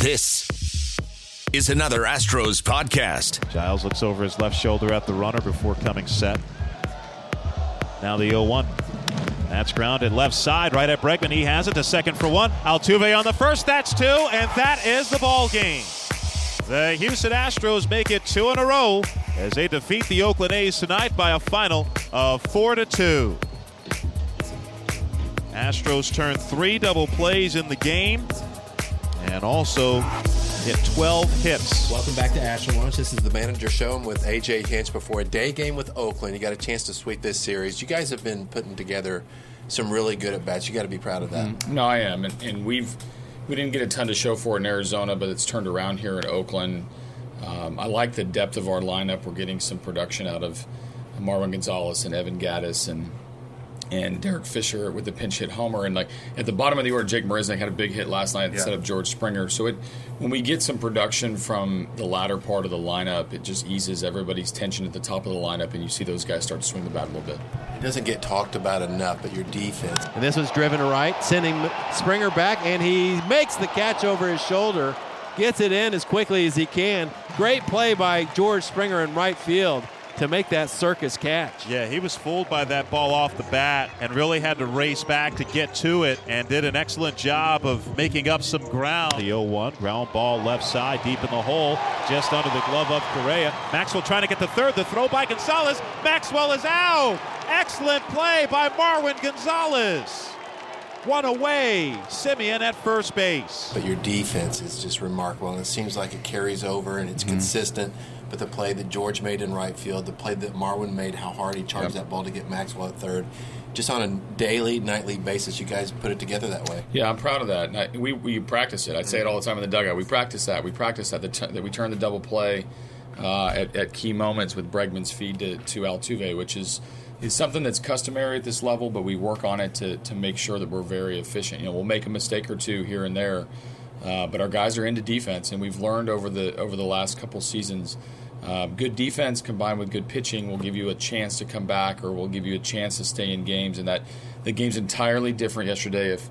This is another Astros podcast. Giles looks over his left shoulder at the runner before coming set. Now the 0 1. That's grounded left side, right at Bregman. He has it to second for one. Altuve on the first. That's two, and that is the ball game. The Houston Astros make it two in a row as they defeat the Oakland A's tonight by a final of four to two. Astros turn three double plays in the game and also hit 12 hits. Welcome back to Astro Launch. This is the manager show. I'm with AJ Hinch before a day game with Oakland. You got a chance to sweep this series. You guys have been putting together some really good at bats. You got to be proud of that. Mm-hmm. No, I am, and, and, we've we didn't get a ton to show for in Arizona, but it's turned around here in Oakland. Um, I like the depth of our lineup. We're getting some production out of Marwin Gonzalez and Evan Gattis and and Derek Fisher with the pinch hit homer. And like at the bottom of the order, Jake Marisnick had a big hit last night yeah. instead of George Springer. So it when we get some production from the latter part of the lineup, it just eases everybody's tension at the top of the lineup, and you see those guys start to swing the bat a little bit. It doesn't get talked about enough, but your defense. And this was driven right, sending Springer back, and he makes the catch over his shoulder, gets it in as quickly as he can. Great play by George Springer in right field to make that circus catch. Yeah, he was fooled by that ball off the bat and really had to race back to get to it and did an excellent job of making up some ground. The 0 1, ground ball left side, deep in the hole, just under the glove of Correa. Maxwell trying to get the third, the throw by Gonzalez. Maxwell is out. Excellent play by Marwin Gonzalez. One away, Semien at first base. But your defense is just remarkable, and it seems like it carries over and it's mm-hmm. consistent but the play that George made in right field, the play that Marwin made, how hard he charged yep. that ball to get Maxwell at third. Just on a daily, nightly basis, you guys put it together that way. Yeah, I'm proud of that. we, we practice it. I say it all the time in the dugout. We practice that. We practice that, t- that we turn the double play uh, at, at, key moments with Bregman's feed to, to Altuve, which is is something that's customary at this level, but we work on it to, to make sure that we're very efficient. You know, we'll make a mistake or two here and there, uh, but our guys are into defense, and we've learned over the over the last couple seasons uh, good defense combined with good pitching will give you a chance to come back, or will give you a chance to stay in games. And that the game's entirely different yesterday if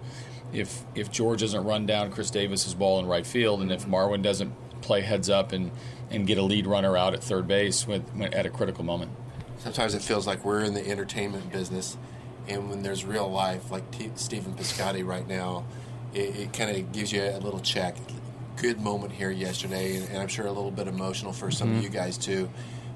if if George doesn't run down Khris Davis's ball in right field, and if Marwin doesn't play heads up and and get a lead runner out at third base with, at a critical moment. Sometimes it feels like we're in the entertainment business, and when there's real life, like T- Stephen Piscotty right now, it, it kind of gives you a little check good moment here yesterday, and, I'm sure a little bit emotional for some mm-hmm. of you guys too.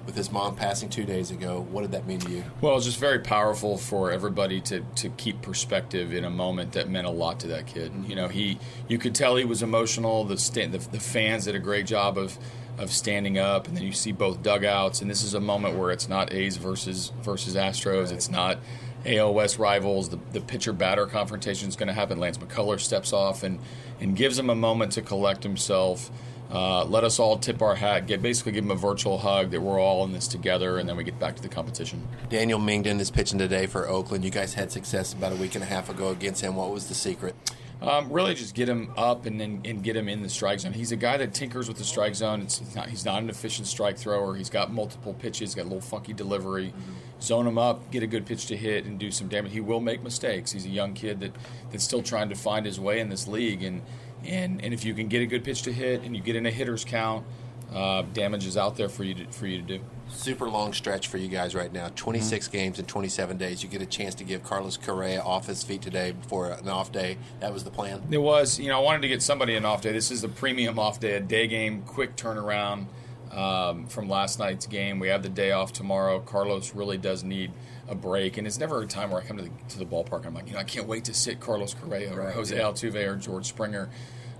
With his mom passing two days ago, what did that mean to you? Well, it's just very powerful for everybody to, to keep perspective in a moment that meant a lot to that kid. Mm-hmm. You know, he you could tell he was emotional. The, stand, the the fans did a great job of of standing up, and then you see both dugouts. And this is a moment where it's not A's versus versus Astros. Right. It's not West rivals. The, the pitcher batter confrontation is going to happen. Lance McCullers steps off and, and gives him a moment to collect himself. Uh, let us all tip our hat, get basically give him a virtual hug that we're all in this together, and then we get back to the competition. Daniel Mengden is pitching today for Oakland. You guys had success about a week and a half ago against him. What was the secret? Um, really, just get him up and then and get him in the strike zone. He's a guy that tinkers with the strike zone. It's, it's not, he's not an efficient strike thrower. He's got multiple pitches, got a little funky delivery. Mm-hmm. Zone him up, get a good pitch to hit, and do some damage. He will make mistakes. He's a young kid that that's still trying to find his way in this league, and and and if you can get a good pitch to hit and you get in a hitter's count, uh, damage is out there for you to, for you to do. Super long stretch for you guys right now. 26 mm-hmm. games in 27 days. You get a chance to give carlos correa off his feet today before an off day. That was the plan? It was. You know i wanted to get somebody an off day. This is the premium off day a day game quick turnaround um, from last night's game we have the day off tomorrow carlos really does need a break and it's never a time where i come to the, to the ballpark i'm like you know i can't wait to sit carlos correa or jose altuve or george springer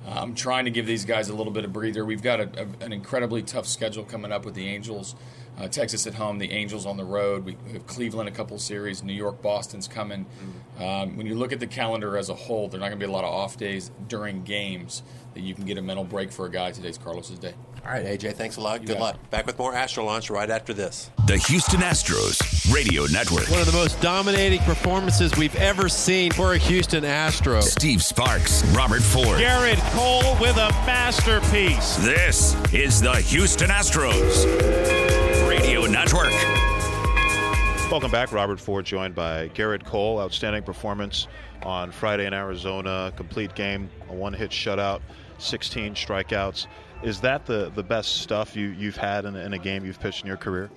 I'm trying to give these guys a little bit of breather. We've got a, a, an incredibly tough schedule coming up with the Angels. Uh, Texas at home, the Angels on the road. We have Cleveland a couple series. New York, Boston's coming. Mm-hmm. Um, when you look at the calendar as a whole, there are not going to be a lot of off days during games that you can get a mental break for a guy. Today's Carlos's day. All right, AJ, thanks a lot. You Good luck. Back with more Astro Launch right after this. The Houston Astros Radio Network. One of the most dominating performances we've ever seen for a Houston Astro. Steve Sparks, Robert Ford. Gerrit Cole with a masterpiece. This is the Houston Astros Radio Network. Welcome back. Robert Ford joined by Gerrit Cole. Outstanding performance on Friday in Arizona. Complete game, a one hit shutout, 16 strikeouts. Is that the, the best stuff you, you've had in, in a game you've pitched in your career?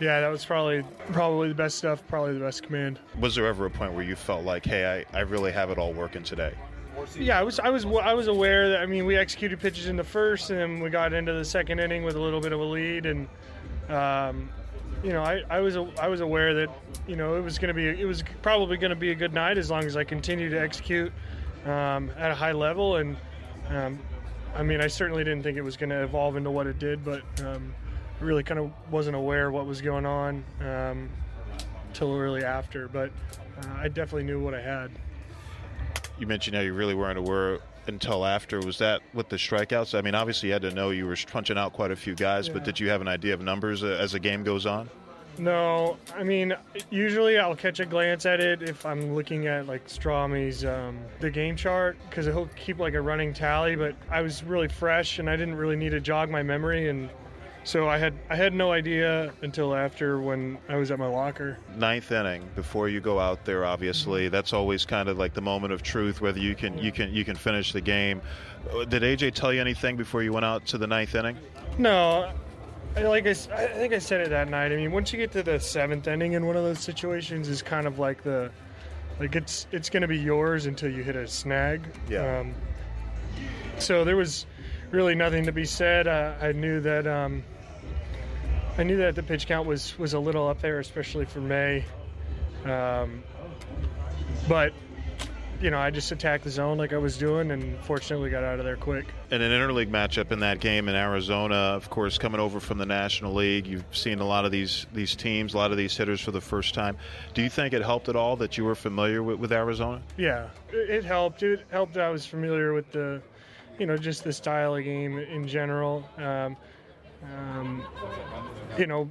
Yeah, that was probably probably the best stuff, probably the best command. Was there ever a point where you felt like, hey, I, I really have it all working today? Yeah, I was I was I was aware that I mean we executed pitches in the first, and then we got into the second inning with a little bit of a lead, and um, you know I, I was I was aware that you know it was going to be it was probably going to be a good night as long as I continued to execute um, at a high level, and um, I mean I certainly didn't think it was going to evolve into what it did, but um, really kind of wasn't aware what was going on until um, really after, but uh, I definitely knew what I had you mentioned how you really weren't aware until after. Was that with the strikeouts? I mean, obviously you had to know you were punching out quite a few guys, yeah. but did you have an idea of numbers uh, as the game goes on? No, I mean, usually I'll catch a glance at it if I'm looking at like Strom's um, the game chart because he'll keep like a running tally. But I was really fresh and I didn't really need to jog my memory, and so I had I had no idea until after when I was at my locker. Ninth inning, before you go out there, obviously that's always kind of like the moment of truth, whether you can you can you can finish the game. Did AJ tell you anything before you went out to the ninth inning? No, like I, I think I said it that night. I mean, once you get to the seventh inning in one of those situations, is kind of like the like it's it's going to be yours until you hit a snag. Yeah. Um, so there was really nothing to be said. Uh, I knew that um, I knew that the pitch count was was a little up there, especially for May. Um, but you know, I just attacked the zone like I was doing, and fortunately we got out of there quick. And an interleague matchup in that game in Arizona, of course, coming over from the National League, you've seen a lot of these these teams, a lot of these hitters for the first time. Do you think it helped at all that you were familiar with, with Arizona? Yeah, it, it helped. It helped. I was familiar with the you know, just the style of game in general. Um, um, you know,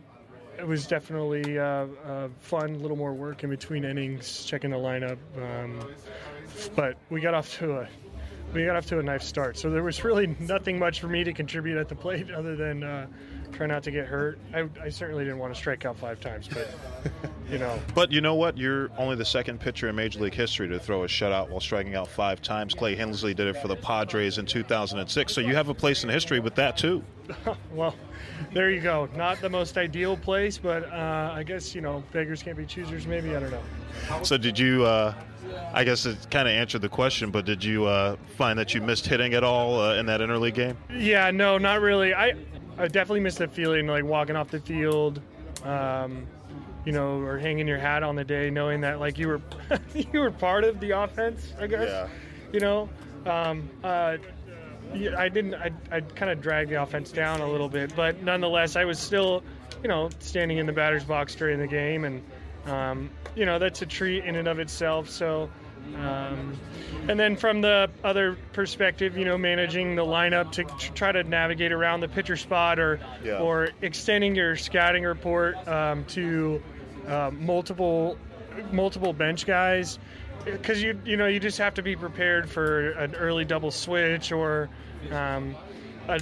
it was definitely uh, uh, fun. A little more work in between innings, checking the lineup. Um, but we got off to a we got off to a nice start. So there was really nothing much for me to contribute at the plate other than uh, try not to get hurt. I, I, certainly didn't want to strike out five times, but you know. But you know what? You're only the second pitcher in Major League history to throw a shutout while striking out five times. Clay Hensley did it for the Padres in 2006. So you have a place in history with that too. well, there you go. Not the most ideal place, but uh, I guess you know beggars can't be choosers. Maybe I don't know. So did you? Uh, I guess it kind of answered the question, but did you uh, find that you missed hitting at all uh, in that interleague game? Yeah, no, not really. I I definitely miss the feeling like walking off the field, um, you know, or hanging your hat on the day, knowing that like you were you were part of the offense. I guess. Yeah. You know, um, uh, I didn't. I I kind of dragged the offense down a little bit, but nonetheless, I was still, you know, standing in the batter's box during the game, and um, you know that's a treat in and of itself. So. Um, and then from the other perspective, you know, managing the lineup to, try to navigate around the pitcher spot or yeah. or extending your scouting report um, to uh, multiple multiple bench guys because you you know you just have to be prepared for an early double switch or um, a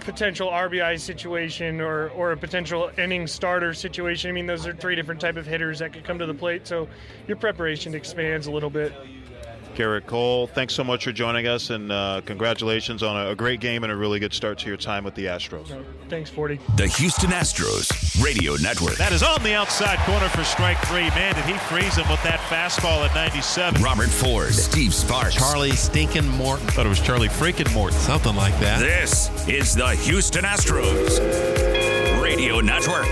potential RBI situation or, or a potential inning starter situation. I mean, those are three different type of hitters that could come to the plate. So your preparation expands a little bit. Gerrit Cole, thanks so much for joining us, and uh, congratulations on a, a, great game and a really good start to your time with the Astros. No, thanks, Forty. The Houston Astros Radio Network. That is on the outside corner for strike three. Man, did he freeze him with that fastball at 97. Robert Ford, Steve Sparks. Charlie Stinkin' Morton. Thought it was Charlie freaking Morton. Something like that. This is the Houston Astros Radio Network.